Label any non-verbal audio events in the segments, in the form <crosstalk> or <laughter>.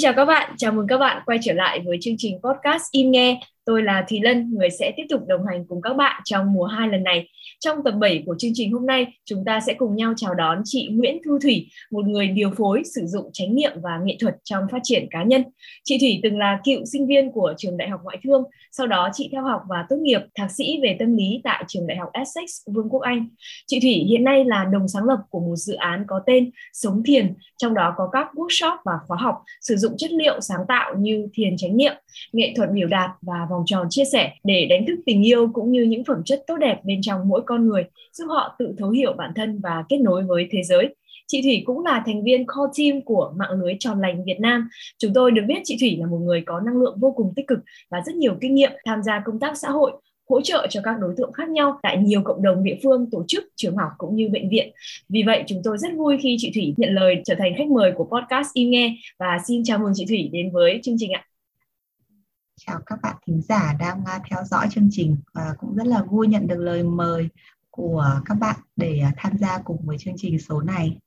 Xin chào các bạn, chào mừng các bạn quay trở lại với chương trình podcast Im Nghe. Tôi là Thùy Lân, người sẽ tiếp tục đồng hành cùng các bạn trong mùa 2 lần này. Trong tập 7 của chương trình hôm nay, chúng ta sẽ cùng nhau chào đón chị Nguyễn Thu Thủy, một người điều phối sử dụng chánh niệm và nghệ thuật trong phát triển cá nhân. Chị Thủy từng là cựu sinh viên của trường Đại học Ngoại thương, sau đó chị theo học và tốt nghiệp thạc sĩ về tâm lý tại trường Đại học Essex, Vương quốc Anh. Chị Thủy hiện nay là đồng sáng lập của một dự án có tên Sống Thiền, trong đó có các workshop và khóa học sử dụng chất liệu sáng tạo như thiền chánh niệm, nghệ thuật biểu đạt và vòng tròn chia sẻ để đánh thức tình yêu cũng như những phẩm chất tốt đẹp bên trong mỗi con người, giúp họ tự thấu hiểu bản thân và kết nối với thế giới. Chị Thủy cũng là thành viên core team của mạng lưới tròn lành Việt Nam. Chúng tôi được biết chị Thủy là một người có năng lượng vô cùng tích cực và rất nhiều kinh nghiệm tham gia công tác xã hội, hỗ trợ cho các đối tượng khác nhau tại nhiều cộng đồng địa phương, tổ chức, trường học cũng như bệnh viện. Vì vậy, chúng tôi rất vui khi chị Thủy nhận lời trở thành khách mời của podcast Im Nghe và xin chào mừng chị Thủy đến với chương trình ạ. Chào các bạn thính giả đang à, theo dõi chương trình và cũng rất là vui nhận được lời mời của các bạn để à, tham gia cùng với chương trình số này.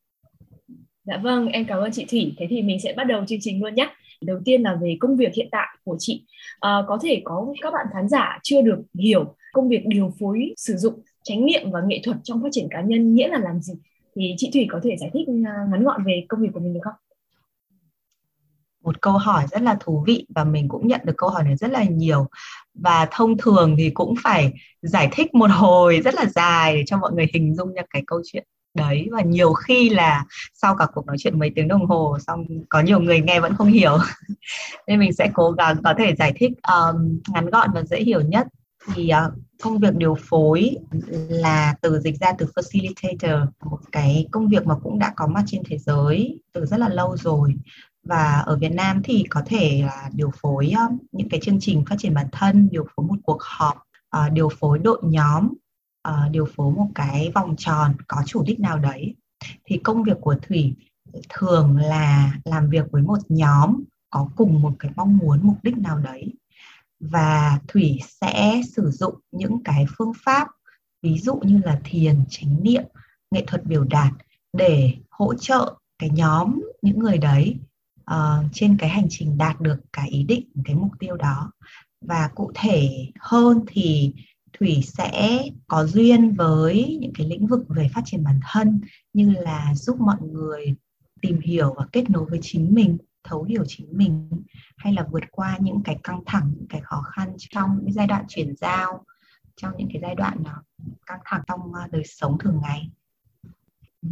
Dạ vâng, em cảm ơn chị Thủy. Thế thì mình sẽ bắt đầu chương trình luôn nhé. Đầu tiên là về công việc hiện tại của chị. À, có thể có các bạn khán giả chưa được hiểu công việc điều phối sử dụng chánh niệm và nghệ thuật trong phát triển cá nhân nghĩa là làm gì. Thì chị Thủy có thể giải thích à, ngắn gọn về công việc của mình được không? Một câu hỏi rất là thú vị và mình cũng nhận được câu hỏi này rất là nhiều. Và thông thường thì cũng phải giải thích một hồi rất là dài để cho mọi người hình dung ra cái câu chuyện đấy. Và nhiều khi là sau cả cuộc nói chuyện mấy tiếng đồng hồ xong có nhiều người nghe vẫn không hiểu. <laughs> Nên mình sẽ cố gắng có thể giải thích um, ngắn gọn và dễ hiểu nhất. Thì uh, công việc điều phối là từ dịch ra từ facilitator một cái công việc mà cũng đã có mặt trên thế giới từ rất là lâu rồi và ở Việt Nam thì có thể là điều phối um, những cái chương trình phát triển bản thân, điều phối một cuộc họp, ờ, điều phối đội nhóm, ờ, điều phối một cái vòng tròn có chủ đích nào đấy. Thì công việc của Thủy thường là làm việc với một nhóm có cùng một cái mong muốn mục đích nào đấy và Thủy sẽ sử dụng những cái phương pháp ví dụ như là thiền, chánh niệm, nghệ thuật biểu đạt để hỗ trợ cái nhóm những người đấy uh, trên cái hành trình đạt được cái ý định cái mục tiêu đó. Và cụ thể hơn thì thủy sẽ có duyên với những cái lĩnh vực về phát triển bản thân như là giúp mọi người tìm hiểu và kết nối với chính mình thấu hiểu chính mình hay là vượt qua những cái căng thẳng những cái khó khăn trong những giai đoạn chuyển giao trong những cái giai đoạn nó căng thẳng trong ờ, đời sống thường ngày. Ừ.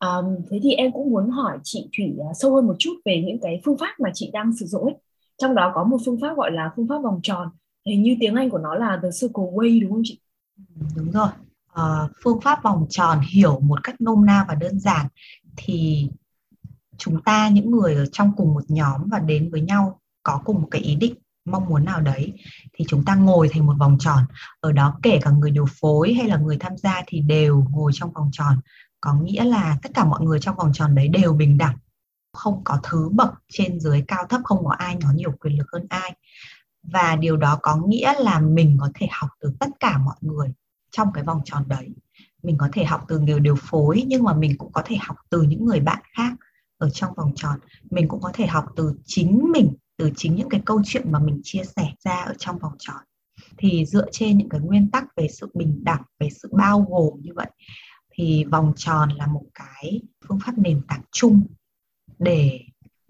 Um, thế thì em cũng muốn hỏi chị Thủy uh, sâu hơn một chút về những cái phương pháp mà chị đang sử dụng ấy. Trong đó có một phương pháp gọi là phương pháp vòng tròn. Hình như tiếng Anh của nó là The Circle Way đúng không chị? Ừ, đúng rồi. Uh, phương pháp vòng tròn hiểu một cách nôm na và đơn giản thì chúng ta những người ở trong cùng một nhóm và đến với nhau có cùng một cái ý định mong muốn nào đấy thì chúng ta ngồi thành một vòng tròn ở đó kể cả người điều phối hay là người tham gia thì đều ngồi trong vòng tròn có nghĩa là tất cả mọi người trong vòng tròn đấy đều bình đẳng, không có thứ bậc trên dưới cao thấp, không có ai có nhiều quyền lực hơn ai. Và điều đó có nghĩa là mình có thể học từ tất cả mọi người trong cái vòng tròn đấy. Mình có thể học từ người điều phối, nhưng mà mình cũng có thể học từ những người bạn khác ở trong vòng tròn. Mình cũng có thể học từ chính mình, từ chính những cái câu chuyện mà mình chia sẻ ra ở trong vòng tròn. Thì dựa trên những cái nguyên tắc về sự bình đẳng, về sự bao gồm như vậy thì vòng tròn là một cái phương pháp nền tảng chung để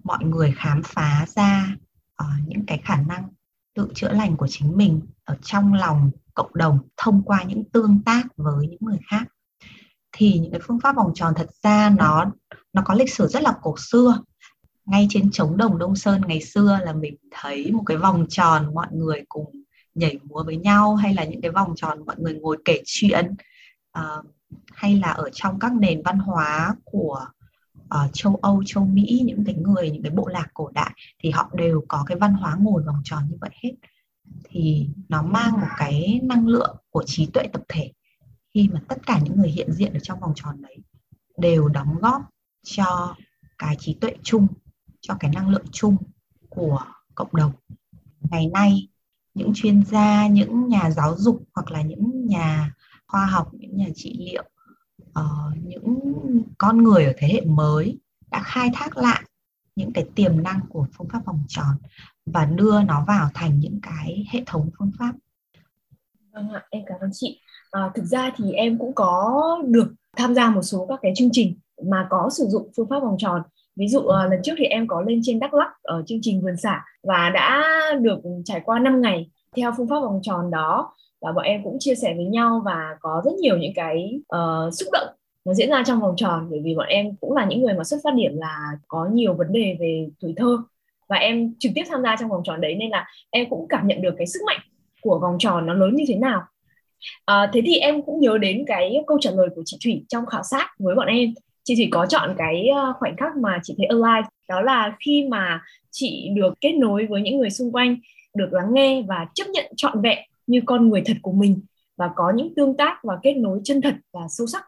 mọi người khám phá ra uh, những cái khả năng tự chữa lành của chính mình ở trong lòng cộng đồng thông qua những tương tác với những người khác. Thì những cái phương pháp vòng tròn thật ra nó nó có lịch sử rất là cổ xưa. Ngay trên trống đồng đông sơn ngày xưa là mình thấy một cái vòng tròn mọi người cùng nhảy múa với nhau hay là những cái vòng tròn mọi người ngồi kể chuyện uh, hay là ở trong các nền văn hóa của uh, châu Âu, châu Mỹ những cái người những cái bộ lạc cổ đại thì họ đều có cái văn hóa ngồi vòng tròn như vậy hết. Thì nó mang một cái năng lượng của trí tuệ tập thể khi mà tất cả những người hiện diện ở trong vòng tròn đấy đều đóng góp cho cái trí tuệ chung cho cái năng lượng chung của cộng đồng. Ngày nay những chuyên gia những nhà giáo dục hoặc là những nhà khoa học những nhà trị liệu uh, những con người ở thế hệ mới đã khai thác lại những cái tiềm năng của phương pháp vòng tròn và đưa nó vào thành những cái hệ thống phương pháp. Vâng ạ em cảm ơn chị. À, thực ra thì em cũng có được tham gia một số các cái chương trình mà có sử dụng phương pháp vòng tròn. Ví dụ ờ, lần trước thì em có lên trên Đắk lắc ở chương trình vườn xả và đã được trải qua 5 ngày theo phương pháp vòng tròn đó và bọn em cũng chia sẻ với nhau và có rất nhiều những cái uh, xúc động nó diễn ra trong vòng tròn bởi vì bọn em cũng là những người mà xuất phát điểm là có nhiều vấn đề về tuổi thơ và em trực tiếp tham gia trong vòng tròn đấy nên là em cũng cảm nhận được cái sức mạnh của vòng tròn nó lớn như thế nào. À, thế thì em cũng nhớ đến cái câu trả lời của chị Thủy trong khảo sát với bọn em. Chị Thủy có chọn cái ờ, khoảnh khắc mà chị thấy alive đó là khi mà chị được kết nối với những người xung quanh được lắng nghe và chấp nhận trọn vẹn như con người thật của mình và có những tương tác và kết nối chân thật và sâu sắc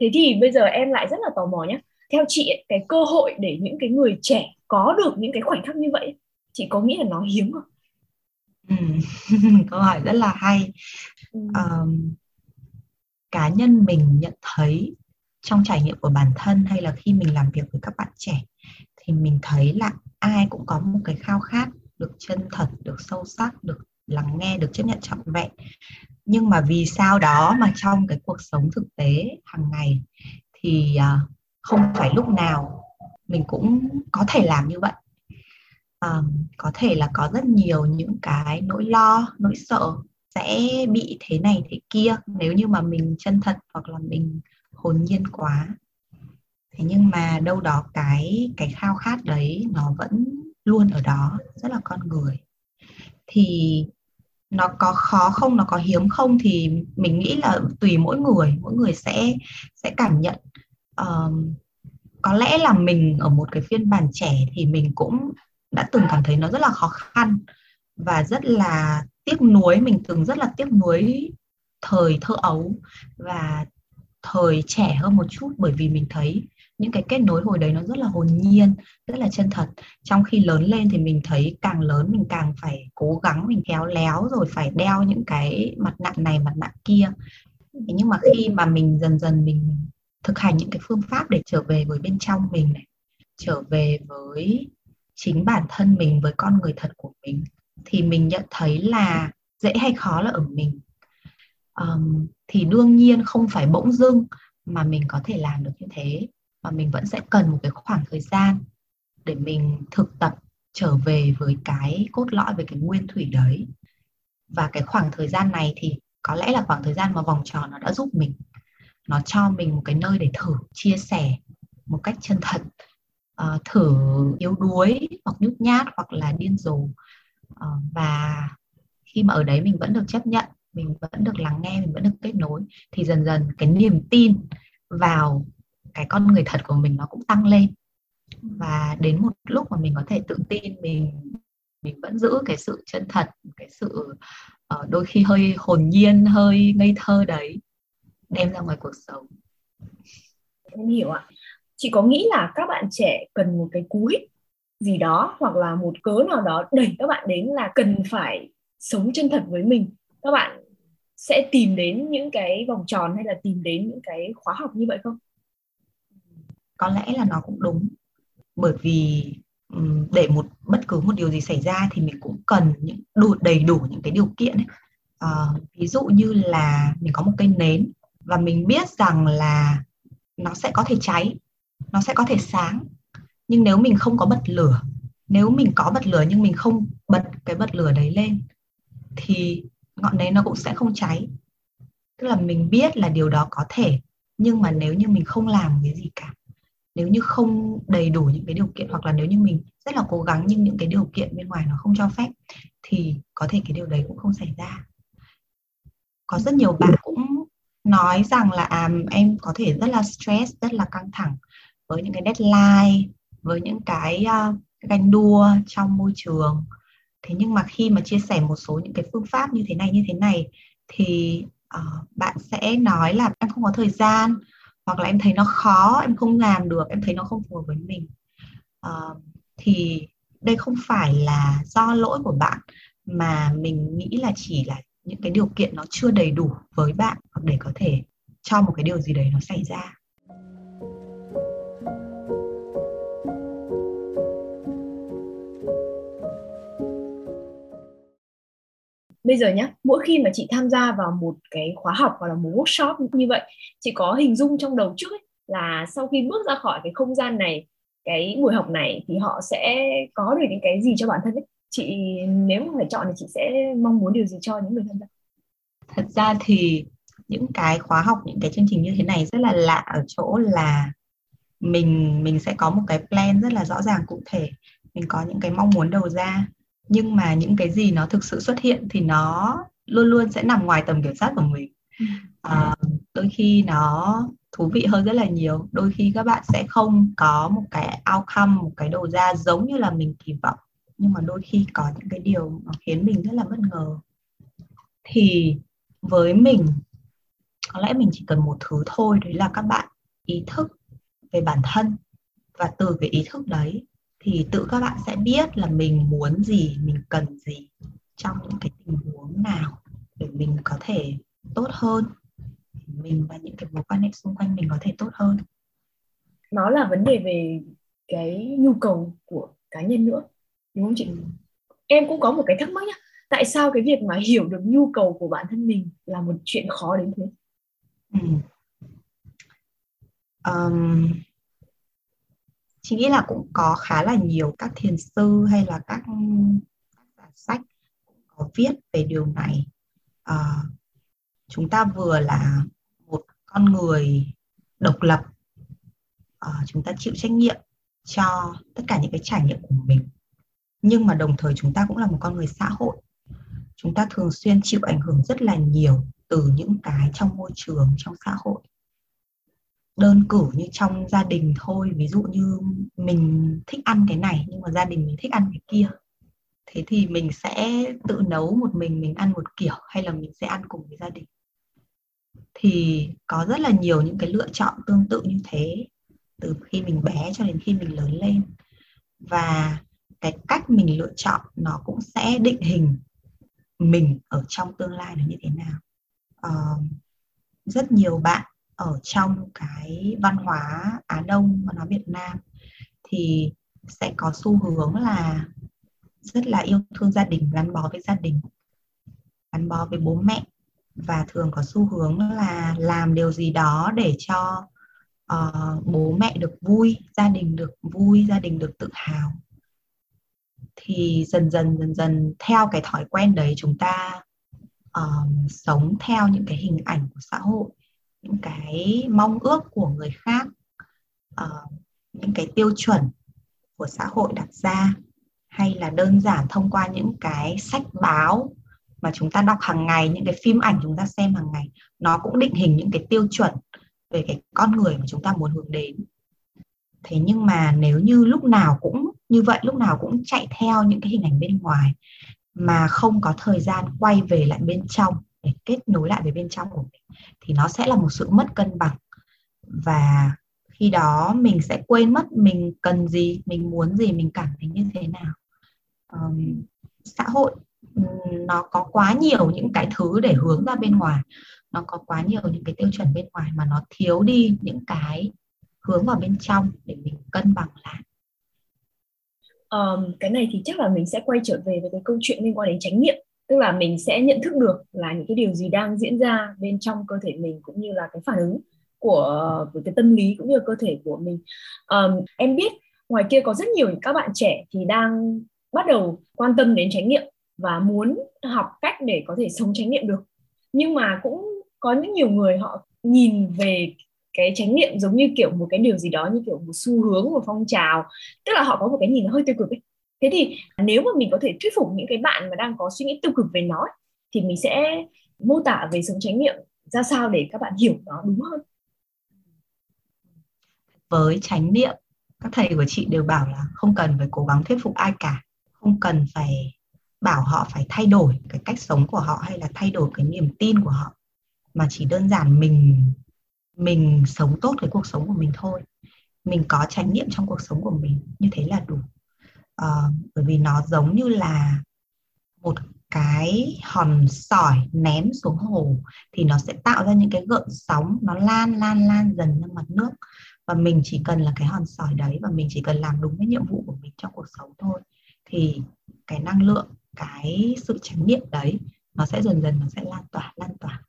thế thì bây giờ em lại rất là tò mò nhé theo chị cái cơ hội để những cái người trẻ có được những cái khoảnh khắc như vậy chị có nghĩ là nó hiếm không ừ. <laughs> câu hỏi rất là hay ừ. um, cá nhân mình nhận thấy trong trải nghiệm của bản thân hay là khi mình làm việc với các bạn trẻ thì mình thấy là ai cũng có một cái khao khát được chân thật được sâu sắc được lắng nghe được chấp nhận trọn vẹn. Nhưng mà vì sao đó mà trong cái cuộc sống thực tế hàng ngày thì à, không phải lúc nào mình cũng có thể làm như vậy. À, có thể là có rất nhiều những cái nỗi lo nỗi sợ sẽ bị thế này thế kia nếu như mà mình chân thật hoặc là mình hồn nhiên quá. Thế nhưng mà đâu đó cái cái khao khát đấy nó vẫn luôn ở đó rất là con người. Thì nó có khó không nó có hiếm không thì mình nghĩ là tùy mỗi người mỗi người sẽ sẽ cảm nhận. Um, có lẽ là mình ở một cái phiên bản trẻ thì mình cũng đã từng cảm thấy nó rất là khó khăn và rất là tiếc nuối mình từng rất là tiếc nuối thời thơ ấu và thời trẻ hơn một chút bởi vì mình thấy những cái kết nối hồi đấy nó rất là hồn nhiên rất là chân thật. Trong khi lớn lên thì mình thấy càng lớn mình càng phải cố gắng mình khéo léo rồi phải đeo những cái mặt nạ này mặt nạ kia. Nhưng mà khi mà mình dần dần mình thực hành những cái phương pháp để trở về với bên trong mình này trở về với chính bản thân mình với con người thật của mình thì mình nhận thấy là dễ hay khó là ở mình. Um, thì đương nhiên không phải bỗng dưng mà mình có thể làm được như thế mà mình vẫn sẽ cần một cái khoảng thời gian để mình thực tập trở về với cái cốt lõi về cái nguyên thủy đấy. Và cái khoảng thời gian này thì có lẽ là khoảng thời gian mà vòng tròn nó đã giúp mình. Nó cho mình một cái nơi để thử chia sẻ một cách chân thật. Uh, thử yếu đuối hoặc nhút nhát hoặc là điên rồ. Uh, và khi mà ở đấy mình vẫn được chấp nhận mình vẫn được lắng nghe mình vẫn được kết nối thì dần dần cái niềm tin vào cái con người thật của mình nó cũng tăng lên. Và đến một lúc mà mình có thể tự tin mình mình vẫn giữ cái sự chân thật cái sự uh, đôi khi hơi hồn nhiên hơi ngây thơ đấy đem ra ngoài cuộc sống. Em hiểu ạ. Chị có nghĩ là các bạn trẻ cần một cái cú hích gì đó hoặc là một cớ nào đó đẩy các bạn đến là cần phải sống chân thật với mình? Các bạn sẽ tìm đến những cái vòng tròn hay là tìm đến những cái khóa học như vậy không? Có lẽ là nó cũng đúng. Bởi vì để một bất cứ một điều gì xảy ra thì mình cũng cần những đủ đầy đủ những cái điều kiện ấy. À, ví dụ như là mình có một cây nến và mình biết rằng là nó sẽ có thể cháy nó sẽ có thể sáng. Nhưng nếu mình không có bật lửa nếu mình có bật lửa nhưng mình không bật cái bật lửa đấy lên thì ngọn nến nó cũng sẽ không cháy. Tức là mình biết là điều đó có thể nhưng mà nếu như mình không làm cái gì cả nếu như không đầy đủ những cái điều kiện hoặc là nếu như mình rất là cố gắng nhưng những cái điều kiện bên ngoài nó không cho phép thì có thể cái điều đấy cũng không xảy ra. Có rất nhiều bạn cũng nói rằng là à, em có thể rất là stress rất là căng thẳng với những cái deadline với những cái uh, ganh đua trong môi trường. Thế nhưng mà khi mà chia sẻ một số những cái phương pháp như thế này như thế này thì uh, bạn sẽ nói là em không có thời gian hoặc là em thấy nó khó em không làm được em thấy nó không phù hợp với mình. Uh, thì đây không phải là do lỗi của bạn mà mình nghĩ là chỉ là những cái điều kiện nó chưa đầy đủ với bạn để có thể cho một cái điều gì đấy nó xảy ra. Bây giờ nhé mỗi khi mà chị tham gia vào một cái khóa học hoặc là một workshop như vậy chị có hình dung trong đầu trước ấy, là sau khi bước ra khỏi cái không gian này cái buổi học này thì họ sẽ có được những cái gì cho bản thân ấy? Chị nếu mà phải chọn thì chị sẽ mong muốn điều gì cho những người tham gia? Thật ra thì những cái khóa học những cái chương trình như thế này rất là lạ ở chỗ là mình mình sẽ có một cái plan rất là rõ ràng cụ thể. Mình có những cái mong muốn đầu ra nhưng mà những cái gì nó thực sự xuất hiện thì nó luôn luôn sẽ nằm ngoài tầm kiểm soát của mình. À, đôi khi nó thú vị hơn rất là nhiều. Đôi khi các bạn sẽ không có một cái outcome một cái đầu ra giống như là mình kỳ vọng. Nhưng mà đôi khi có những cái điều nó khiến mình rất là bất ngờ. Thì với mình có lẽ mình chỉ cần một thứ thôi đấy là các bạn ý thức về bản thân và từ cái ý thức đấy thì tự các bạn sẽ biết là mình muốn gì mình cần gì trong những cái tình huống nào để mình có thể tốt hơn. Mình và những cái mối quan hệ xung quanh mình có thể tốt hơn. Nó là vấn đề về cái nhu cầu của cá nhân nữa đúng không chị? Ừ. em cũng có một cái thắc mắc nhá. Tại sao cái việc mà hiểu được nhu cầu của bản thân mình là một chuyện khó đến thế? Ừ. um, chị nghĩ là cũng có khá là nhiều các thiền sư hay là các giả sách có viết về điều này. Uh, chúng ta vừa là một con người độc lập. Uh, chúng ta chịu trách nhiệm cho tất cả những cái trải nghiệm của mình. Nhưng mà đồng thời chúng ta cũng là một con người xã hội. Chúng ta thường xuyên chịu ảnh hưởng rất là nhiều từ những cái trong môi trường trong xã hội đơn cử như trong gia đình thôi ví dụ như mình thích ăn cái này nhưng mà gia đình mình thích ăn cái kia. Thế thì mình sẽ tự nấu một mình mình ăn một kiểu hay là mình sẽ ăn cùng với gia đình? Thì có rất là nhiều những cái lựa chọn tương tự như thế từ khi mình bé cho đến khi mình lớn lên. Và cái cách mình lựa chọn nó cũng sẽ định hình mình ở trong tương lai là như thế nào. Uh, rất nhiều bạn ở trong cái văn hóa Á Đông văn hóa Việt Nam thì sẽ có xu hướng là rất là yêu thương gia đình gắn bó với gia đình gắn bó với bố mẹ và thường có xu hướng là làm điều gì đó để cho uh, bố mẹ được vui gia đình được vui gia đình được tự hào. Thì dần dần dần dần theo cái thói quen đấy chúng ta uh, sống theo những cái hình ảnh của xã hội cái mong ước của người khác uh, những cái tiêu chuẩn của xã hội đặt ra hay là đơn giản thông qua những cái sách báo mà chúng ta đọc hàng ngày những cái phim ảnh chúng ta xem hàng ngày nó cũng định hình những cái tiêu chuẩn về cái con người mà chúng ta muốn hướng đến. Thế nhưng mà nếu như lúc nào cũng như vậy lúc nào cũng chạy theo những cái hình ảnh bên ngoài mà không có thời gian quay về lại bên trong để kết nối lại với bên trong của mình thì nó sẽ là một sự mất cân bằng. Và khi đó mình sẽ quên mất mình cần gì mình muốn gì mình cảm thấy như thế nào. Um, xã hội nó có quá nhiều những cái thứ để hướng ra bên ngoài. Nó có quá nhiều những cái tiêu chuẩn bên ngoài mà nó thiếu đi những cái hướng vào bên trong để mình cân bằng lại. Um, cái này thì chắc là mình sẽ quay trở về với cái câu chuyện liên quan đến tránh niệm tức là mình sẽ nhận thức được là những cái điều gì đang diễn ra bên trong cơ thể mình cũng như là cái phản ứng của của cái tâm lý cũng như là cơ thể của mình. Um, em biết ngoài kia có rất nhiều các bạn trẻ thì đang bắt đầu quan tâm đến chánh niệm và muốn học cách để có thể sống chánh niệm được. Nhưng mà cũng có những nhiều người họ nhìn về cái chánh niệm giống như kiểu một cái điều gì đó như kiểu một xu hướng một phong trào. Tức là họ có một cái nhìn hơi tiêu cực ấy thế thì nếu mà mình có thể thuyết phục những cái bạn mà đang có suy nghĩ tiêu cực về nó thì mình sẽ mô tả về sống chánh niệm ra sao để các bạn hiểu nó đúng hơn. Với chánh niệm, các thầy của chị đều bảo là không cần phải cố gắng thuyết phục ai cả, không cần phải bảo họ phải thay đổi cái cách sống của họ hay là thay đổi cái niềm tin của họ, mà chỉ đơn giản mình mình sống tốt cái cuộc sống của mình thôi. Mình có trải nghiệm trong cuộc sống của mình, như thế là đủ uh, bởi vì nó giống như là một cái hòn sỏi ném xuống hồ thì nó sẽ tạo ra những cái gợn sóng nó lan lan lan dần lên mặt nước. Và mình chỉ cần là cái hòn sỏi đấy và mình chỉ cần làm đúng cái nhiệm vụ của mình trong cuộc sống thôi thì cái năng lượng cái sự chánh niệm đấy nó sẽ dần dần nó sẽ lan tỏa lan tỏa.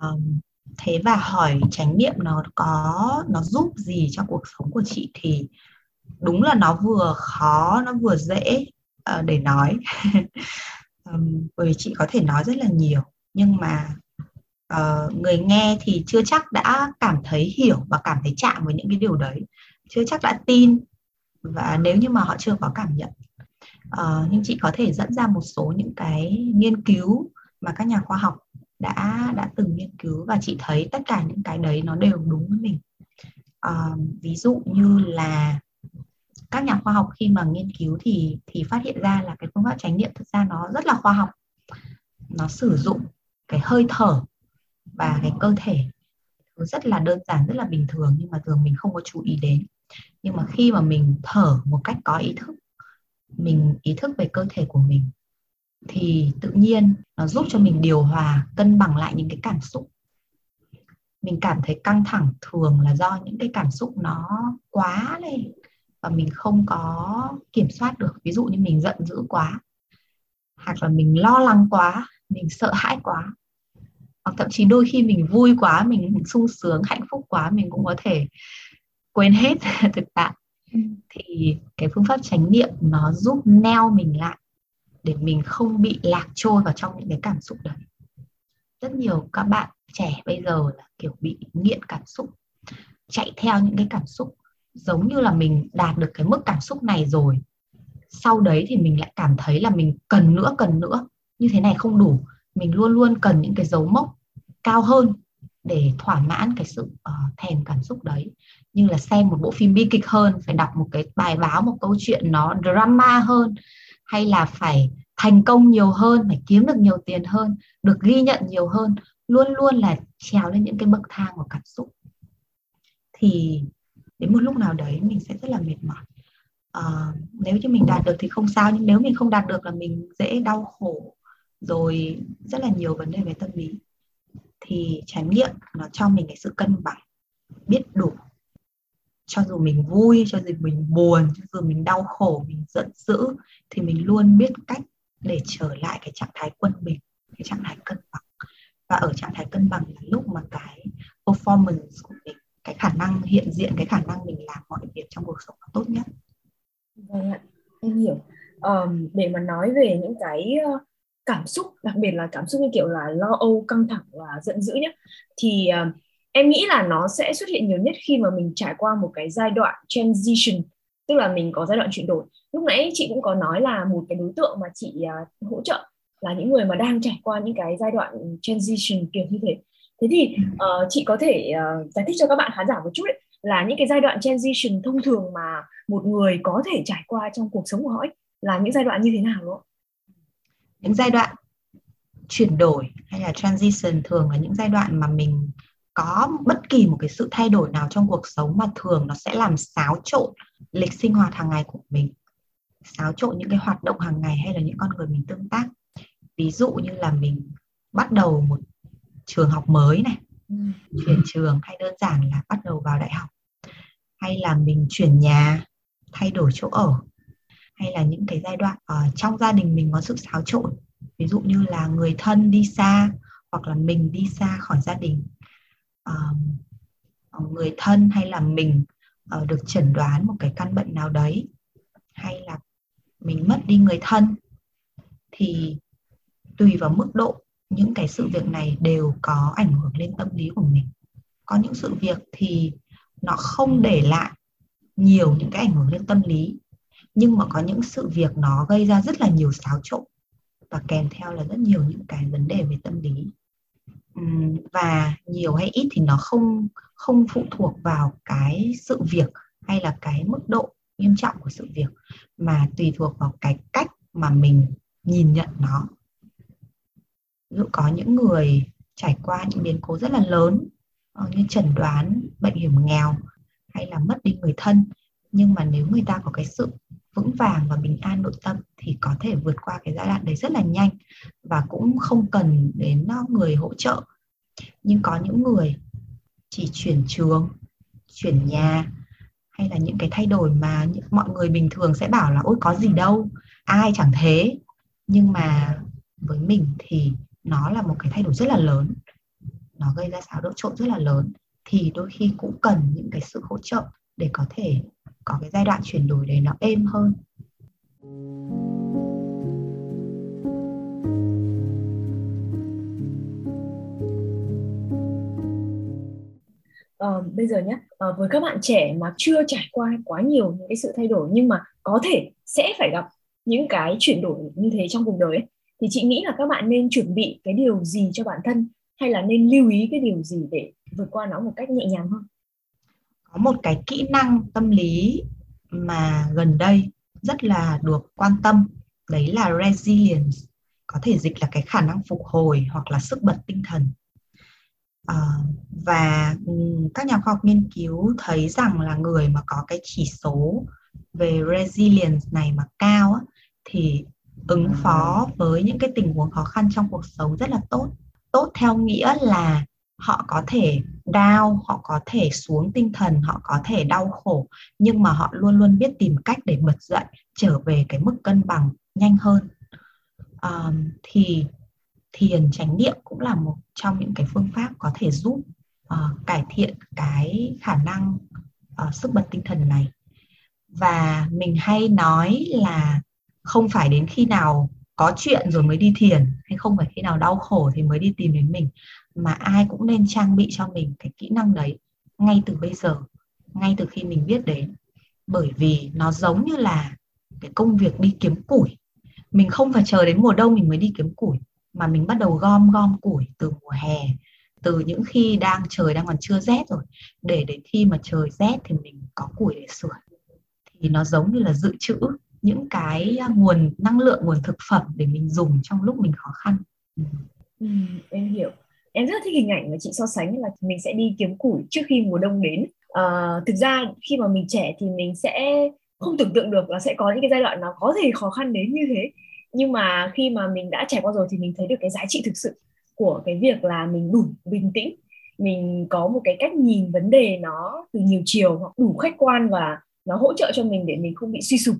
Um, thế và hỏi chánh niệm nó có nó giúp gì cho cuộc sống của chị thì đúng là nó vừa khó nó vừa dễ uh, để nói. <laughs> Um, bởi vì chị có thể nói rất là nhiều nhưng mà uh, người nghe thì chưa chắc đã cảm thấy hiểu và cảm thấy chạm với những cái điều đấy. Chưa chắc đã tin và nếu như mà họ chưa có cảm nhận. Uh, nhưng chị có thể dẫn ra một số những cái nghiên cứu mà các nhà khoa học đã đã từng nghiên cứu và chị thấy tất cả những cái đấy nó đều đúng với mình. Uh, ví dụ như là các nhà khoa học khi mà nghiên cứu thì thì phát hiện ra là cái phương pháp chánh niệm thực ra nó rất là khoa học. Nó sử dụng cái hơi thở và cái cơ thể rất là đơn giản, rất là bình thường nhưng mà thường mình không có chú ý đến. Nhưng mà khi mà mình thở một cách có ý thức, mình ý thức về cơ thể của mình, thì tự nhiên nó giúp cho mình điều hòa, cân bằng lại những cái cảm xúc. Mình cảm thấy căng thẳng thường là do những cái cảm xúc nó quá lên và mình không có kiểm soát được. Ví dụ như mình giận dữ quá hoặc là mình lo lắng quá mình sợ hãi quá hoặc thậm chí đôi khi mình vui quá mình sung sướng hạnh phúc quá mình cũng có thể quên hết <laughs> thực tại. Ừ. thì cái phương pháp chánh niệm nó giúp neo mình lại để mình không bị lạc trôi vào trong những cái cảm xúc đấy. Rất nhiều các bạn trẻ bây giờ là kiểu bị nghiện cảm xúc chạy theo những cái cảm xúc giống như là mình đạt được cái mức cảm xúc này rồi. Sau đấy thì mình lại cảm thấy là mình cần nữa cần nữa. Như thế này không đủ. Mình luôn luôn cần những cái dấu mốc cao hơn để thỏa mãn cái sự uh, thèm cảm xúc đấy. Như là xem một bộ phim bi kịch hơn phải đọc một cái bài báo một câu chuyện nó drama hơn hay là phải thành công nhiều hơn phải kiếm được nhiều tiền hơn được ghi nhận nhiều hơn luôn luôn là trèo lên những cái bậc thang của cảm xúc. Thì đến một lúc nào đấy mình sẽ rất là mệt mỏi. Uh, nếu như mình đạt được thì không sao nhưng nếu mình không đạt được là mình dễ đau khổ rồi rất là nhiều vấn đề về tâm lý. Thì trải nghiệm nó cho mình cái sự cân bằng biết đủ. Cho dù mình vui cho dù mình buồn cho dù mình đau khổ mình giận dữ thì mình luôn biết cách để trở lại cái trạng thái quân bình cái trạng thái cân bằng. Và ở trạng thái cân bằng là lúc mà cái performance của mình cái khả năng hiện diện cái khả năng mình làm mọi việc trong cuộc sống nó tốt nhất. Vâng ạ em hiểu. Um, để mà nói về những cái cảm xúc đặc biệt là cảm xúc như kiểu là lo âu căng thẳng và giận dữ nhé thì um, em nghĩ là nó sẽ xuất hiện nhiều nhất khi mà mình trải qua một cái giai đoạn transition tức là mình có giai đoạn chuyển đổi. Lúc nãy chị cũng có nói là một cái đối tượng mà chị uh, hỗ trợ là những người mà đang trải qua những cái giai đoạn transition kiểu như thế thế thì uh, chị có thể uh, giải thích cho các bạn khán giả một chút ấy, là những cái giai đoạn transition thông thường mà một người có thể trải qua trong cuộc sống của họ ấy, là những giai đoạn như thế nào đó những giai đoạn chuyển đổi hay là transition thường là những giai đoạn mà mình có bất kỳ một cái sự thay đổi nào trong cuộc sống mà thường nó sẽ làm xáo trộn lịch sinh hoạt hàng ngày của mình xáo trộn những cái hoạt động hàng ngày hay là những con người mình tương tác. Ví dụ như là mình bắt đầu một trường học mới này. Ừ. chuyển trường hay đơn giản là bắt đầu vào đại học. Hay là mình chuyển nhà thay đổi chỗ ở. Hay là những cái giai đoạn ở ờ, trong gia đình mình có sự xáo trộn. Ví dụ như là người thân đi xa hoặc là mình đi xa khỏi gia đình. Uh, người thân hay là mình uh, được chẩn đoán một cái căn bệnh nào đấy. Hay là mình mất đi người thân. Thì tùy vào mức độ những cái sự việc này đều có ảnh hưởng lên tâm lý của mình. Có những sự việc thì nó không để lại nhiều những cái ảnh hưởng lên tâm lý, nhưng mà có những sự việc nó gây ra rất là nhiều xáo trộn và kèm theo là rất nhiều những cái vấn đề về tâm lý. Và nhiều hay ít thì nó không không phụ thuộc vào cái sự việc hay là cái mức độ nghiêm trọng của sự việc, mà tùy thuộc vào cái cách mà mình nhìn nhận nó ví dụ có những người trải qua những biến cố rất là lớn ờ, như chẩn đoán bệnh hiểm nghèo hay là mất đi người thân. Nhưng mà nếu người ta có cái sự vững vàng và bình an nội tâm thì có thể vượt qua cái giai đoạn đấy rất là nhanh và cũng không cần đến ờ, người hỗ trợ. Nhưng có những người chỉ chuyển trường, chuyển nhà hay là những cái thay đổi mà mọi người bình thường sẽ bảo là ôi, có gì đâu, ai chẳng thế? Nhưng mà với mình thì nó là một cái thay đổi rất là lớn. Nó gây ra xáo trộn rất là lớn. Thì đôi khi cũng cần những cái sự hỗ trợ để có thể có cái giai đoạn chuyển đổi đấy nó êm hơn. Uh, bây giờ nhé uh, ờ, với các bạn trẻ mà chưa trải qua quá nhiều những cái sự thay đổi nhưng mà có thể sẽ phải gặp những cái chuyển đổi như thế trong cuộc đời ấy, thì chị nghĩ là các bạn nên chuẩn bị cái điều gì cho bản thân? Hay là nên lưu ý cái điều gì để vượt qua nó một cách nhẹ nhàng hơn? Có một cái kỹ năng tâm lý mà gần đây rất là được quan tâm đấy là resilience. Có thể dịch là cái khả năng phục hồi hoặc là sức bật tinh thần. À, và các nhà khoa học nghiên cứu thấy rằng là người mà có cái chỉ số về resilience này mà cao á, thì ứng phó với những cái tình huống khó khăn trong cuộc sống rất là tốt. Tốt theo nghĩa là họ có thể đau họ có thể xuống tinh thần họ có thể đau khổ nhưng mà họ luôn luôn biết tìm cách để bật dậy trở về cái mức cân bằng nhanh hơn. Um, thì thiền chánh niệm cũng là một trong những cái phương pháp có thể giúp uh, cải thiện cái khả năng uh, sức bật tinh thần này. Và mình hay nói là không phải đến khi nào có chuyện rồi mới đi thiền, hay không phải khi nào đau khổ thì mới đi tìm đến mình, mà ai cũng nên trang bị cho mình cái kỹ năng đấy ngay từ bây giờ, ngay từ khi mình biết đến. Bởi vì nó giống như là cái công việc đi kiếm củi. Mình không phải chờ đến mùa đông mình mới đi kiếm củi, mà mình bắt đầu gom gom củi từ mùa hè, từ những khi đang trời đang còn chưa rét rồi, để đến khi mà trời rét thì mình có củi để sửa. Thì nó giống như là dự trữ những cái nguồn năng lượng nguồn thực phẩm để mình dùng trong lúc mình khó khăn. Ừ, ừ em hiểu. Em rất thích hình ảnh mà chị so sánh là mình sẽ đi kiếm củi trước khi mùa đông đến. À, thực ra khi mà mình trẻ thì mình sẽ không tưởng tượng được là sẽ có những cái giai đoạn nó có thể khó khăn đến như thế. Nhưng mà khi mà mình đã trải qua rồi thì mình thấy được cái giá trị thực sự của cái việc là mình đủ bình tĩnh. Mình có một cái cách nhìn vấn đề nó từ nhiều chiều hoặc đủ khách quan và nó hỗ trợ cho mình để mình không bị suy sụp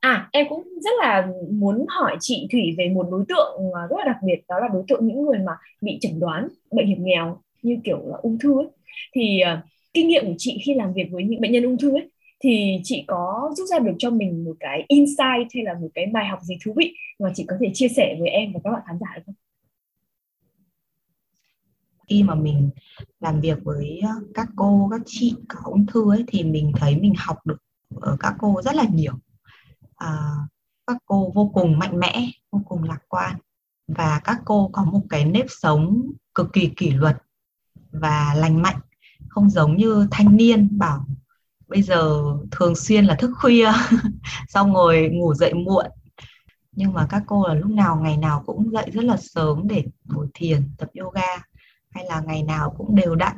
à em cũng rất là muốn hỏi chị thủy về một đối tượng à, rất là đặc biệt đó là đối tượng những người mà bị chẩn đoán bệnh hiểm nghèo như kiểu là ung thư ấy thì uh, kinh nghiệm của chị khi làm việc với những bệnh nhân ung thư ấy thì chị có rút ra được cho mình một cái insight hay là một cái bài học gì thú vị mà chị có thể chia sẻ với em và các bạn khán giả được không? khi mà mình làm việc với à, các cô các chị có ung thư ấy thì mình thấy mình học được ở các cô rất là nhiều à, các cô vô cùng mạnh mẽ vô cùng lạc quan. Và các cô có một cái nếp sống cực kỳ kỷ luật và lành mạnh không giống như thanh niên bảo bây giờ thường xuyên là thức khuya <laughs> xong ngồi ngủ dậy muộn. Nhưng mà các cô là lúc nào ngày nào cũng dậy rất là sớm để ngồi thiền tập yoga hay là ngày nào cũng đều đặn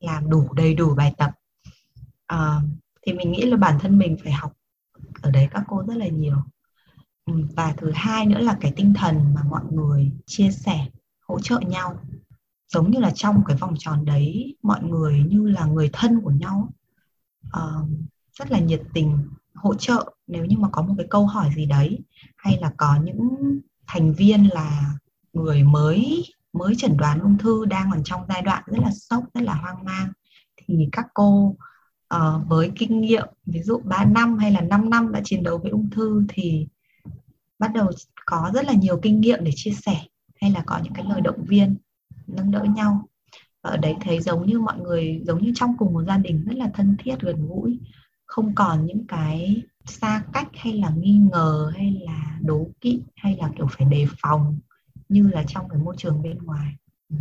làm đủ đầy đủ bài tập. À, thì mình nghĩ là bản thân mình phải học ở đấy các cô rất là nhiều. Ừ, và thứ hai nữa là cái tinh thần mà mọi người chia sẻ hỗ trợ nhau. Giống như là trong cái vòng tròn đấy mọi người như là người thân của nhau. Uh, rất là nhiệt tình hỗ trợ. Nếu như mà có một cái câu hỏi gì đấy hay là có những thành viên là người mới mới chẩn đoán ung thư đang còn trong giai đoạn rất là sốc rất là hoang mang thì các cô uh, với kinh nghiệm ví dụ 3 năm hay là 5 năm đã chiến đấu với ung thư thì bắt đầu có rất là nhiều kinh nghiệm để chia sẻ hay là có những cái lời động viên nâng đỡ nhau. Và ở đấy thấy giống như mọi người giống như trong cùng một gia đình rất là thân thiết gần gũi không còn những cái xa cách hay là nghi ngờ hay là đố kỵ hay là kiểu phải đề phòng như là trong cái môi trường bên ngoài. Ừ.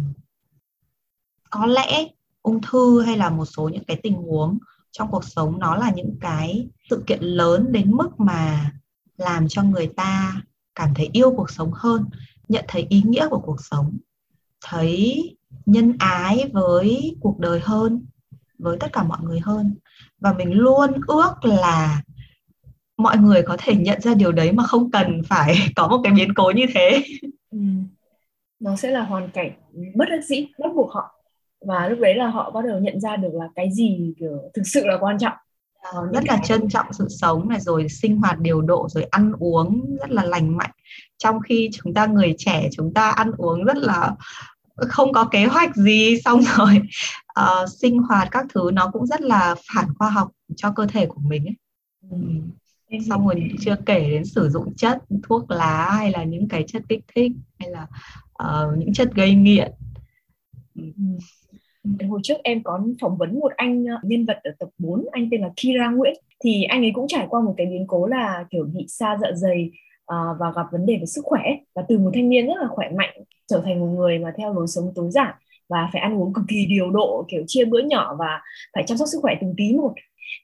Có lẽ ung thư hay là một số những cái tình huống trong cuộc sống nó là những cái sự kiện lớn đến mức mà làm cho người ta cảm thấy yêu cuộc sống hơn, nhận thấy ý nghĩa của cuộc sống, thấy nhân ái với cuộc đời hơn, với tất cả mọi người hơn và mình luôn ước là mọi người có thể nhận ra điều đấy mà không cần phải <laughs> có một cái biến cố như thế ừ. nó sẽ là hoàn cảnh bất đắc dĩ, bắt buộc họ và lúc đấy là họ bắt đầu nhận ra được là cái gì kiểu thực sự là quan trọng ờ, rất là trân trọng sự sống này rồi sinh hoạt điều độ rồi ăn uống rất là lành mạnh trong khi chúng ta người trẻ chúng ta ăn uống rất là không có kế hoạch gì <laughs> xong rồi uh, sinh hoạt các thứ nó cũng rất là phản khoa học cho cơ thể của mình ấy. Ừ. xong rồi chưa kể đến sử dụng chất thuốc lá hay là những cái chất kích thích hay là uh, những chất gây nghiện ừ hồi trước em có phỏng vấn một anh ờ, nhân vật ở tập 4 anh tên là Kira Nguyễn. Thì anh ấy cũng trải qua một cái biến cố là, kiểu, bị sa dạ dày ờ, và gặp vấn đề về sức khỏe và từ một thanh niên rất là khỏe mạnh, trở thành một người mà theo lối sống tối giản và phải ăn uống cực kỳ điều độ, kiểu, chia bữa nhỏ và phải chăm sóc sức khỏe từng tí một.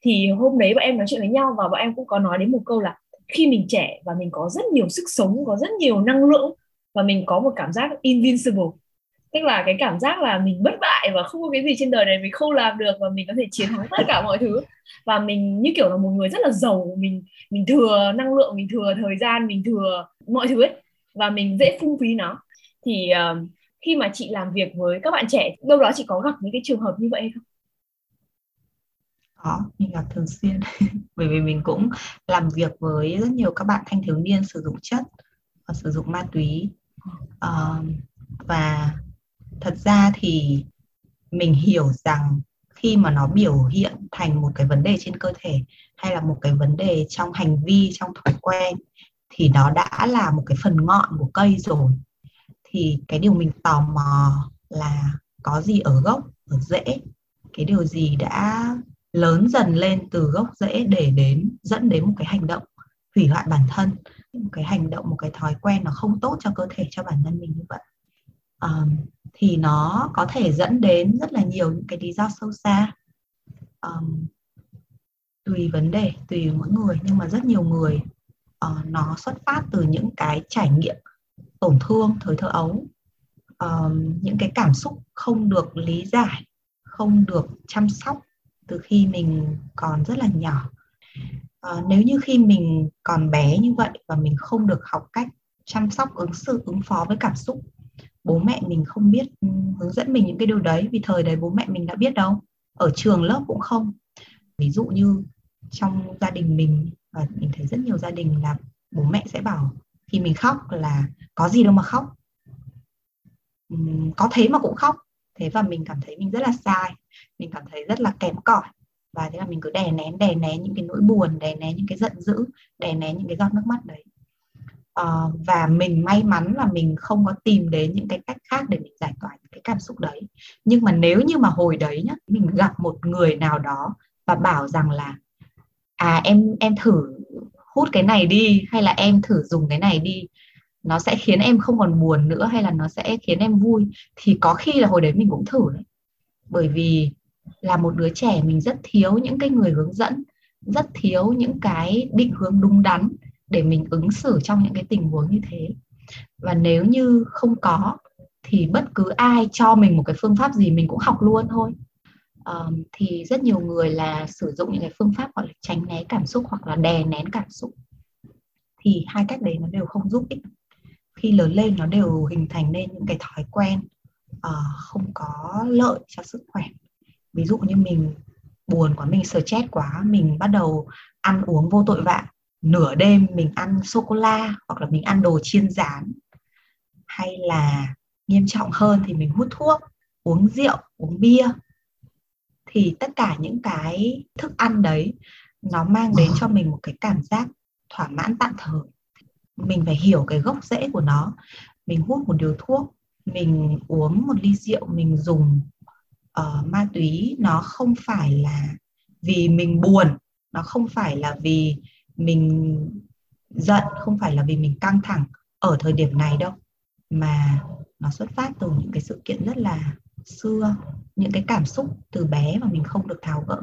Thì hôm đấy bọn em nói chuyện với nhau và bọn em cũng có nói đến một câu là khi mình trẻ và mình có rất nhiều sức sống, có rất nhiều năng lượng và mình có một cảm giác invincible tức là cái cảm giác là mình bất bại và không có cái gì trên đời này mình không làm được và mình có thể chiến thắng tất cả mọi thứ. Và mình như kiểu là một người rất là giàu mình mình thừa năng lượng mình thừa thời gian mình thừa mọi thứ ấy và mình dễ phung phí nó. Thì uh, khi mà chị làm việc với các bạn trẻ đâu đó chị có gặp những cái trường hợp như vậy hay không? Có mình gặp thường xuyên. <laughs> Bởi vì mình cũng làm việc với rất nhiều các bạn thanh thiếu niên sử dụng chất và sử dụng ma túy. Uh, và thật ra thì mình hiểu rằng khi mà nó biểu hiện thành một cái vấn đề trên cơ thể hay là một cái vấn đề trong hành vi, trong thói quen thì nó đã là một cái phần ngọn của cây rồi. Thì cái điều mình tò mò là có gì ở gốc, ở rễ? Cái điều gì đã lớn dần lên từ gốc rễ để đến, dẫn đến một cái hành động hủy hoại bản thân, một cái hành động, một cái thói quen nó không tốt cho cơ thể, cho bản thân mình như vậy? Uh, thì nó có thể dẫn đến rất là nhiều những cái lý do sâu xa. Um, tùy vấn đề tùy mỗi người nhưng mà rất nhiều người uh, nó xuất phát từ những cái trải nghiệm tổn thương thời thơ ấu. Um, những cái cảm xúc không được lý giải không được chăm sóc từ khi mình còn rất là nhỏ. Uh, nếu như khi mình còn bé như vậy và mình không được học cách chăm sóc ứng xử ứng phó với cảm xúc bố mẹ mình không biết ừ, hướng dẫn mình những cái điều đấy, vì thời đấy bố mẹ mình đã biết đâu. Ở trường lớp cũng không. Ví dụ như trong gia đình mình, và mình thấy rất nhiều gia đình là bố mẹ sẽ bảo khi mình khóc là có gì đâu mà khóc. Ừ, có thế mà cũng khóc. Thế và mình cảm thấy mình rất là sai. Mình cảm thấy rất là kém cỏi. Và thế là mình cứ đè nén đè nén những cái nỗi buồn, đè nén những cái giận dữ, đè nén những cái giọt nước mắt đấy uh, và mình may mắn là mình không có tìm đến những cái cách khác để mình giải tỏa những cái cảm xúc đấy. Nhưng mà nếu như mà hồi đấy nhá mình gặp một người nào đó và bảo rằng là à em em thử hút cái này đi hay là em thử dùng cái này đi nó sẽ khiến em không còn buồn nữa hay là nó sẽ khiến em vui. Thì có khi là hồi đấy mình cũng thử đấy. Bởi vì là một đứa trẻ mình rất thiếu những cái người hướng dẫn rất thiếu những cái định hướng đúng đắn để mình ứng xử trong những cái tình huống như thế. Và nếu như không có thì bất cứ ai cho mình một cái phương pháp gì mình cũng học luôn thôi. Um, thì rất nhiều người là sử dụng những cái phương pháp gọi là tránh né cảm xúc hoặc là đè nén cảm xúc. Thì hai cách đấy nó đều không giúp ích. Khi lớn lên nó đều hình thành nên những cái thói quen uh, không có lợi cho sức khỏe. Ví dụ như mình buồn quá mình stress quá mình bắt đầu ăn uống vô tội vạ nửa đêm mình ăn sô cô la hoặc là mình ăn đồ chiên rán hay là nghiêm trọng hơn thì mình hút thuốc uống rượu uống bia. Thì tất cả những cái thức ăn đấy nó mang đến cho mình một cái cảm giác thỏa mãn tạm thời. Mình phải hiểu cái gốc rễ của nó. Mình hút một điều thuốc mình uống một ly rượu mình dùng uh, ma túy nó không phải là vì mình buồn nó không phải là vì mình giận không phải là vì mình căng thẳng ở thời điểm này đâu, mà nó xuất phát từ những cái sự kiện rất là xưa, những cái cảm xúc từ bé mà mình không được tháo gỡ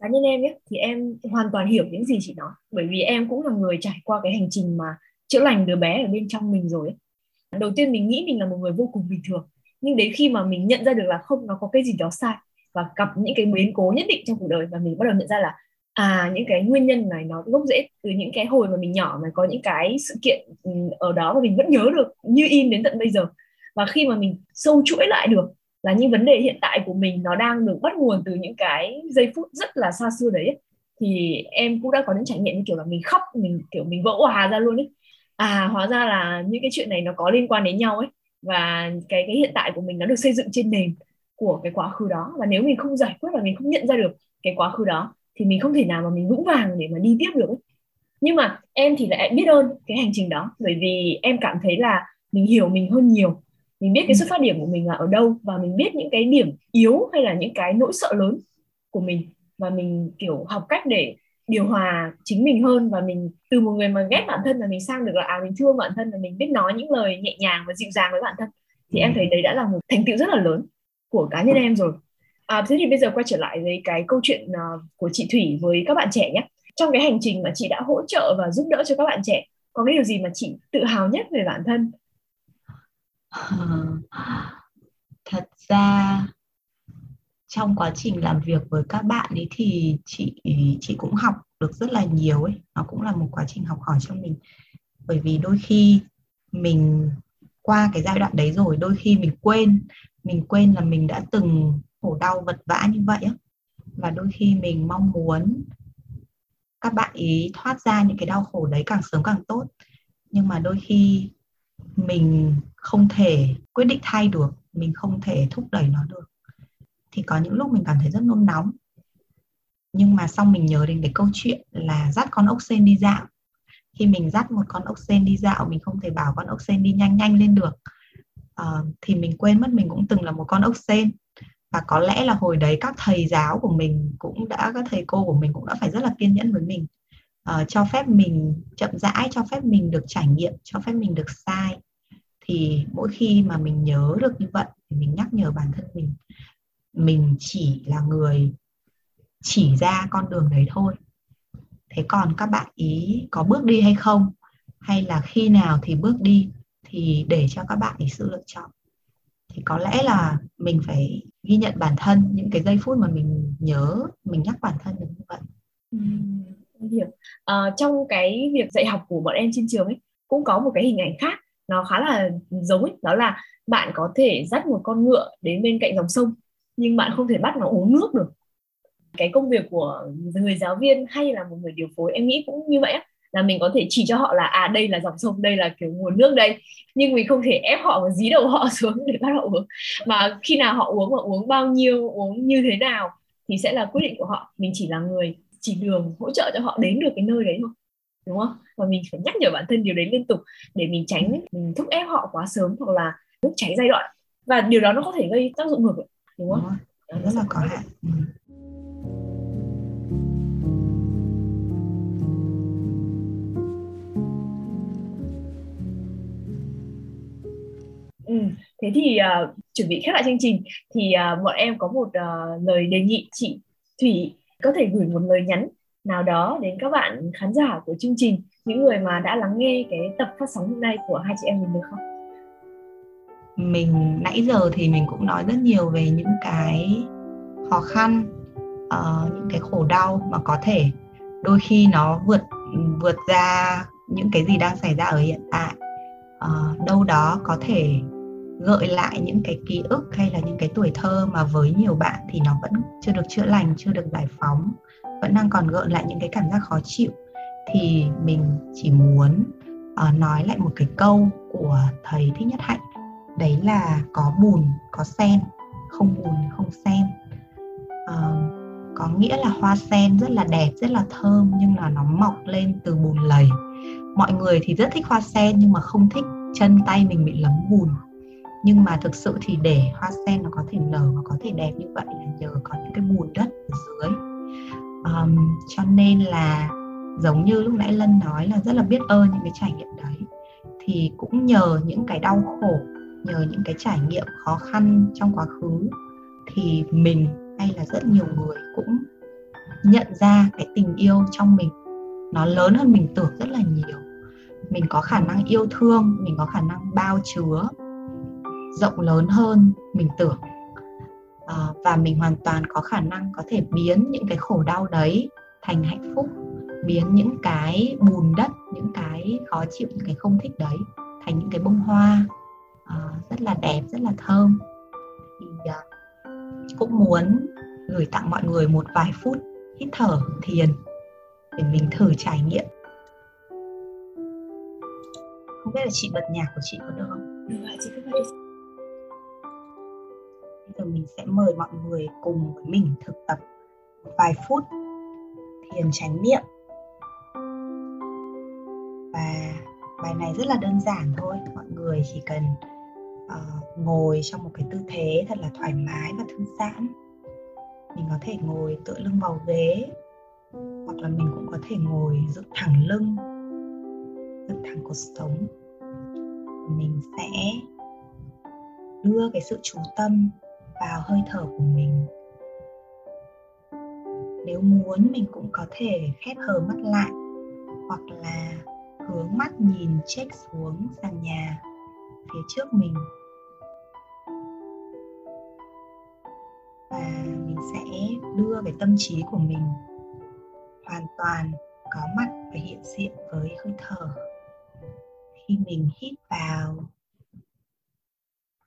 cá nhân em nhé, thì em hoàn toàn hiểu những gì chị nói, bởi vì em cũng là người trải qua cái hành trình mà chữa lành đứa bé ở bên trong mình rồi ấy. đầu tiên mình nghĩ mình là một người vô cùng bình thường, nhưng đến khi mà mình nhận ra được là không, nó có cái gì đó sai, và gặp những cái biến cố nhất định trong cuộc đời, và mình bắt đầu nhận ra là à những cái nguyên nhân này nó gốc rễ từ những cái hồi mà mình nhỏ mà có những cái sự kiện ừ, ở đó mà mình vẫn nhớ được như in đến tận bây giờ. Và khi mà mình sâu chuỗi lại được là những vấn đề hiện tại của mình nó đang được bắt nguồn từ những cái giây phút rất là xa xưa đấy thì em cũng đã có những trải nghiệm như kiểu là mình khóc, mình, kiểu mình vỡ hòa ra luôn ấy. À hóa ra là những cái chuyện này nó có liên quan đến nhau ấy, và cái cái hiện tại của mình nó được xây dựng trên nền của cái quá khứ đó. Và nếu mình không giải quyết và mình không nhận ra được cái quá khứ đó thì mình không thể nào mà mình vững vàng để mà đi tiếp được ấy. nhưng mà em thì lại biết ơn cái hành trình đó bởi vì em cảm thấy là mình hiểu mình hơn nhiều. Mình biết cái xuất phát điểm của mình là ở đâu và mình biết những cái điểm yếu hay là những cái nỗi sợ lớn của mình. Và mình kiểu học cách để điều hòa chính mình hơn và mình từ một người mà ghét bản thân là mình sang được là à mình thương bản thân và mình biết nói những lời nhẹ nhàng và dịu dàng với bản thân thì em thấy đấy đã là một thành tựu rất là lớn của cá nhân em rồi à, thế thì bây giờ quay trở lại với cái câu chuyện uh, của chị Thủy với các bạn trẻ nhé. Trong cái hành trình mà chị đã hỗ trợ và giúp đỡ cho các bạn trẻ có cái điều gì mà chị tự hào nhất về bản thân? <laughs> Thật ra trong quá trình làm việc với các bạn ấy thì chị chị cũng học được rất là nhiều ấy. Nó cũng là một quá trình học hỏi cho mình. Bởi vì đôi khi mình qua cái giai đoạn đấy rồi đôi khi mình quên mình quên là mình đã từng khổ đau vật vã như vậy á. Và đôi khi mình mong muốn các bạn ý thoát ra những cái đau khổ đấy càng sớm càng tốt. Nhưng mà đôi khi mình không thể quyết định thay được mình không thể thúc đẩy nó được. Thì có những lúc mình cảm thấy rất nôn nóng. Nhưng mà xong mình nhớ đến cái câu chuyện là dắt con ốc sên đi dạo. Khi mình dắt một con ốc sên đi dạo mình không thể bảo con ốc sên đi nhanh nhanh lên được. À, thì mình quên mất mình cũng từng là một con ốc sên và có lẽ là hồi đấy các thầy giáo của mình cũng đã các thầy cô của mình cũng đã phải rất là kiên nhẫn với mình. Uh, cho phép mình chậm rãi cho phép mình được trải nghiệm cho phép mình được sai. Thì mỗi khi mà mình nhớ được như vậy thì mình nhắc nhở bản thân mình mình chỉ là người chỉ ra con đường đấy thôi. Thế còn các bạn ý có bước đi hay không hay là khi nào thì bước đi thì để cho các bạn ý sự lựa chọn. Thì có lẽ là mình phải ghi nhận bản thân những cái giây phút mà mình nhớ mình nhắc bản thân được như vậy. Ừ, hiểu. À, trong cái việc dạy học của bọn em trên trường ấy cũng có một cái hình ảnh khác nó khá là giống ấy đó là bạn có thể dắt một con ngựa đến bên cạnh dòng sông nhưng bạn không thể bắt nó uống nước được. Cái công việc của người giáo viên hay là một người điều phối em nghĩ cũng như vậy á là mình có thể chỉ cho họ là à đây là dòng sông, đây là kiểu nguồn nước đây. Nhưng mình không thể ép họ và dí đầu họ <laughs> xuống để bắt họ uống. Mà khi nào họ uống và uống bao nhiêu, uống như thế nào thì sẽ là quyết định của họ. Mình chỉ là người, chỉ đường hỗ trợ cho họ đến được cái nơi đấy thôi, đúng không? Và mình phải nhắc nhở bản thân điều đấy liên tục để mình tránh, mình thúc ép họ quá sớm hoặc là lúc cháy giai đoạn. Và điều đó nó có thể gây tác dụng ngược đúng không? Đúng rất là có hại ừ. Thế thì uh, chuẩn bị khép lại chương trình thì uh, bọn em có một uh, lời đề nghị chị Thủy có thể gửi một lời nhắn nào đó đến các bạn khán giả của chương trình những người mà đã lắng nghe cái tập phát sóng hôm nay của hai chị em mình được không? Mình nãy giờ thì mình cũng nói rất nhiều về những cái khó khăn, uh, những cái khổ đau mà có thể đôi khi nó vượt vượt ra những cái gì đang xảy ra ở hiện tại. Uh, đâu đó có thể gợi lại những cái ký ức hay là những cái tuổi thơ mà với nhiều bạn thì nó vẫn chưa được chữa lành, chưa được giải phóng vẫn đang còn gợn lại những cái cảm giác khó chịu. Thì mình chỉ muốn uh, nói lại một cái câu của thầy thích nhất hạnh đấy là có bùn có sen không bùn không sen. Uh, có nghĩa là hoa sen rất là đẹp rất là thơm nhưng là nó mọc lên từ bùn lầy. Mọi người thì rất thích hoa sen nhưng mà không thích chân tay mình bị lấm bùn nhưng mà thực sự thì để hoa sen nó có thể nở và có thể đẹp như vậy là nhờ có những cái bùn đất ở dưới. Um, cho nên là giống như lúc nãy lân nói là rất là biết ơn những cái trải nghiệm đấy. Thì cũng nhờ những cái đau khổ nhờ những cái trải nghiệm khó khăn trong quá khứ thì mình hay là rất nhiều người cũng nhận ra cái tình yêu trong mình. Nó lớn hơn mình tưởng rất là nhiều. Mình có khả năng yêu thương mình có khả năng bao chứa rộng lớn hơn mình tưởng. À, và mình hoàn toàn có khả năng có thể biến những cái khổ đau đấy thành hạnh phúc biến những cái bùn đất những cái khó chịu những cái không thích đấy thành những cái bông hoa à, rất là đẹp rất là thơm. Thì à, cũng muốn gửi tặng mọi người một vài phút hít thở thiền để mình thử trải nghiệm. Không biết là chị bật nhạc của chị có được không? Được ạ chị cứ bật đi bây giờ mình sẽ mời mọi người cùng với mình thực tập một vài phút thiền tránh niệm. Và bài này rất là đơn giản thôi. Mọi người chỉ cần uh, ngồi trong một cái tư thế thật là thoải mái và thư giãn. Mình có thể ngồi tựa lưng vào ghế hoặc là mình cũng có thể ngồi dựng thẳng lưng dựng thẳng cột sống. Mình sẽ đưa cái sự chú tâm vào hơi thở của mình. Nếu muốn, mình cũng có thể khép hờ mắt lại, hoặc là hướng mắt nhìn check xuống sàn nhà phía trước mình. Và mình sẽ đưa cái tâm trí của mình hoàn toàn có mặt và hiện diện với hơi thở. Khi mình hít vào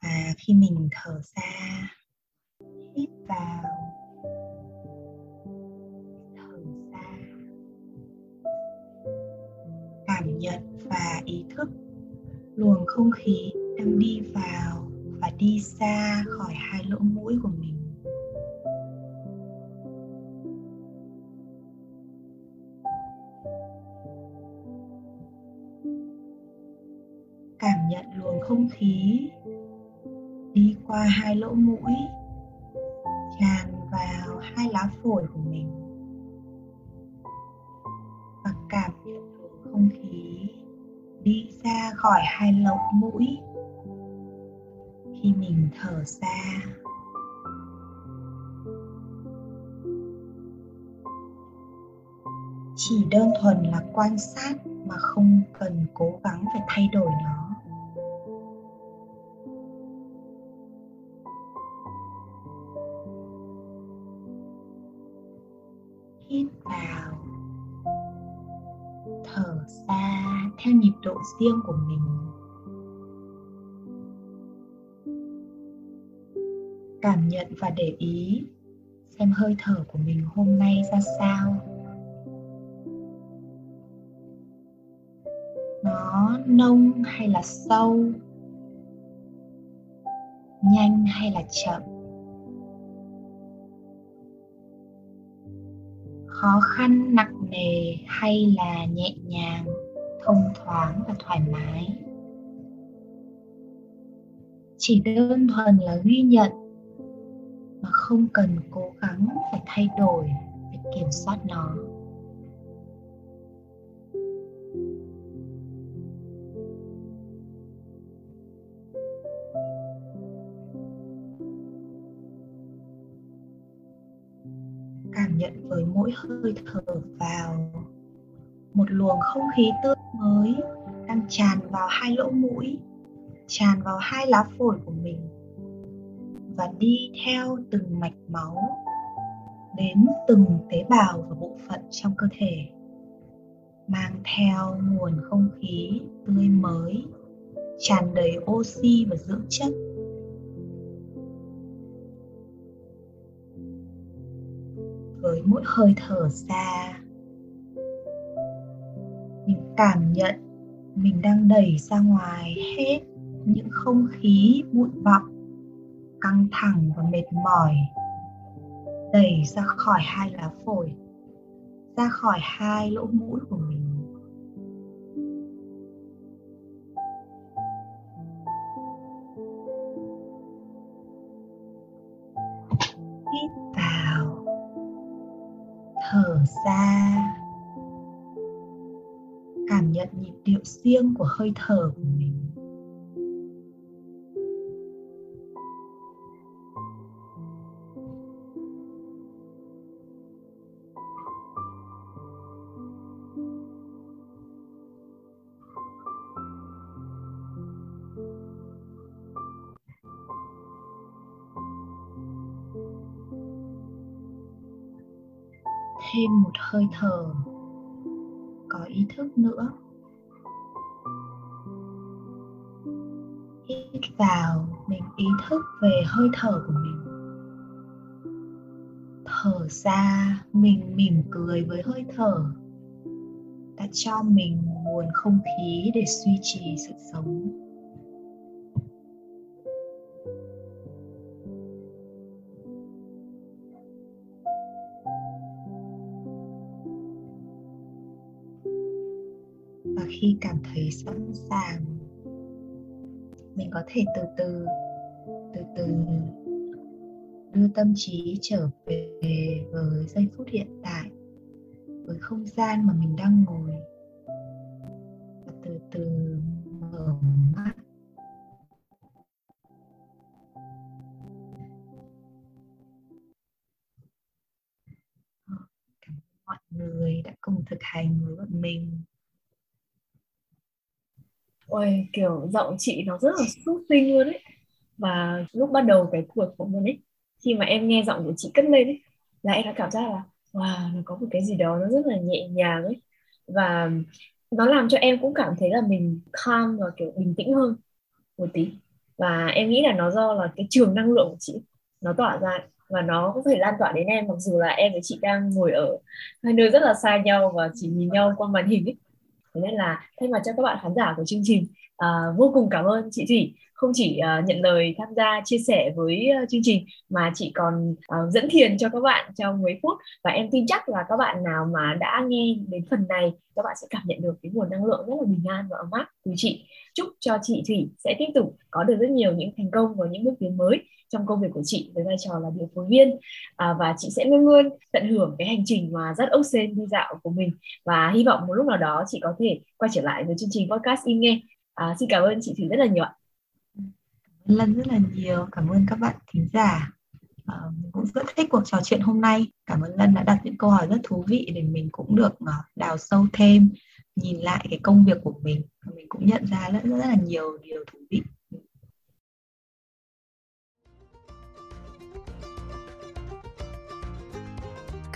và khi mình thở ra vào. Thở ra. Cảm nhận và ý thức. Luồng không khí đang đi vào và đi xa khỏi hai lỗ mũi của mình. Cảm nhận luồng không khí đi qua hai lỗ mũi. Khỏi hai lỗ mũi. Khi mình thở ra, chỉ đơn thuần là quan sát mà không cần cố gắng phải thay đổi nó. Hít vào. Theo nhịp độ riêng của mình. Cảm nhận và để ý xem hơi thở của mình hôm nay ra sao. Nó nông hay là sâu? Nhanh hay là chậm? Khó khăn, nặng nề hay là nhẹ nhàng? Thông thoáng và thoải mái. Chỉ đơn thuần là ghi nhận mà không cần cố gắng phải thay đổi để kiểm soát nó. Cảm nhận với mỗi hơi thở vào, một luồng không khí tươi mới đang tràn vào hai lỗ mũi, tràn vào hai lá phổi của mình và đi theo từng mạch máu đến từng tế bào và bộ phận trong cơ thể, mang theo nguồn không khí tươi mới, tràn đầy oxy và dưỡng chất. Với mỗi hơi thở ra cảm nhận. Mình đang đẩy ra ngoài hết những không khí bụi bặm, căng thẳng và mệt mỏi. Đẩy ra khỏi hai lá phổi, ra khỏi hai lỗ mũi của điệu riêng của hơi thở của mình. Hơi thở của mình. Thở ra, mình mỉm cười với hơi thở. Ta cho mình nguồn không khí để duy trì sự sống. Và khi cảm thấy sẵn sàng, mình có thể từ từ từ từ. Đưa tâm trí trở về với giây phút hiện tại, với không gian mà mình đang ngồi. Và từ từ mở mắt. Ờ, cảm ơn mọi người đã cùng thực hành với bọn mình. Ôi kiểu, giọng chị nó rất là soothing sinh luôn ấy và lúc bắt đầu cái cuộc của mình ấy, khi mà em nghe giọng của chị cất lên ấy, là em đã cảm giác là, wow, nó có một cái gì đó nó rất là nhẹ nhàng ấy. Và nó làm cho em cũng cảm thấy là mình calm và kiểu bình tĩnh hơn một tí. Và em nghĩ là nó do là cái trường năng lượng của chị, nó tỏa ra và nó có thể lan tỏa đến em, mặc dù là em với chị đang ngồi ở hai nơi rất là xa nhau và chỉ nhìn nhau qua màn hình ấy thế nên là thay mặt cho các bạn khán giả của chương trình uh, vô cùng cảm ơn chị Thủy. Không chỉ uh, nhận lời tham gia chia sẻ với uh, chương trình mà chị còn uh, dẫn thiền cho các bạn trong mấy phút. Và em tin chắc là các bạn nào mà đã nghe đến phần này các bạn sẽ cảm nhận được cái nguồn năng lượng rất là bình an và ấm áp từ chị. Chúc cho chị Thủy sẽ tiếp tục có được rất nhiều những thành công và những bước tiến mới trong công việc của chị với vai trò là điều phối viên. À, và chị sẽ luôn luôn tận hưởng cái hành trình mà rất ốc sen đi dạo của mình. Và hy vọng một lúc nào đó chị có thể quay trở lại với chương trình podcast in nghe. À, xin cảm ơn chị Thủy rất là nhiều ạ. Lân rất là nhiều. Cảm ơn các bạn thính giả. À, mình cũng rất thích cuộc trò chuyện hôm nay. Cảm ơn Lân đã đặt những câu hỏi rất thú vị để mình cũng được uh, đào sâu thêm nhìn lại cái công việc của mình. Và mình cũng nhận ra rất rất là nhiều điều thú vị.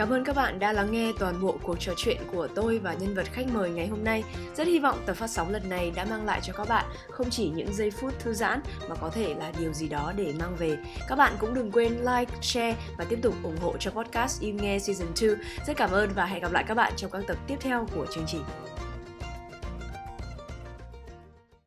Cảm ơn các bạn đã lắng nghe toàn bộ cuộc trò chuyện của tôi và nhân vật khách mời ngày hôm nay. Rất hy vọng tập phát sóng lần này đã mang lại cho các bạn không chỉ những giây phút thư giãn mà có thể là điều gì đó để mang về. Các bạn cũng đừng quên like, share và tiếp tục ủng hộ cho podcast Im Nghe Season 2. Rất cảm ơn và hẹn gặp lại các bạn trong các tập tiếp theo của chương trình.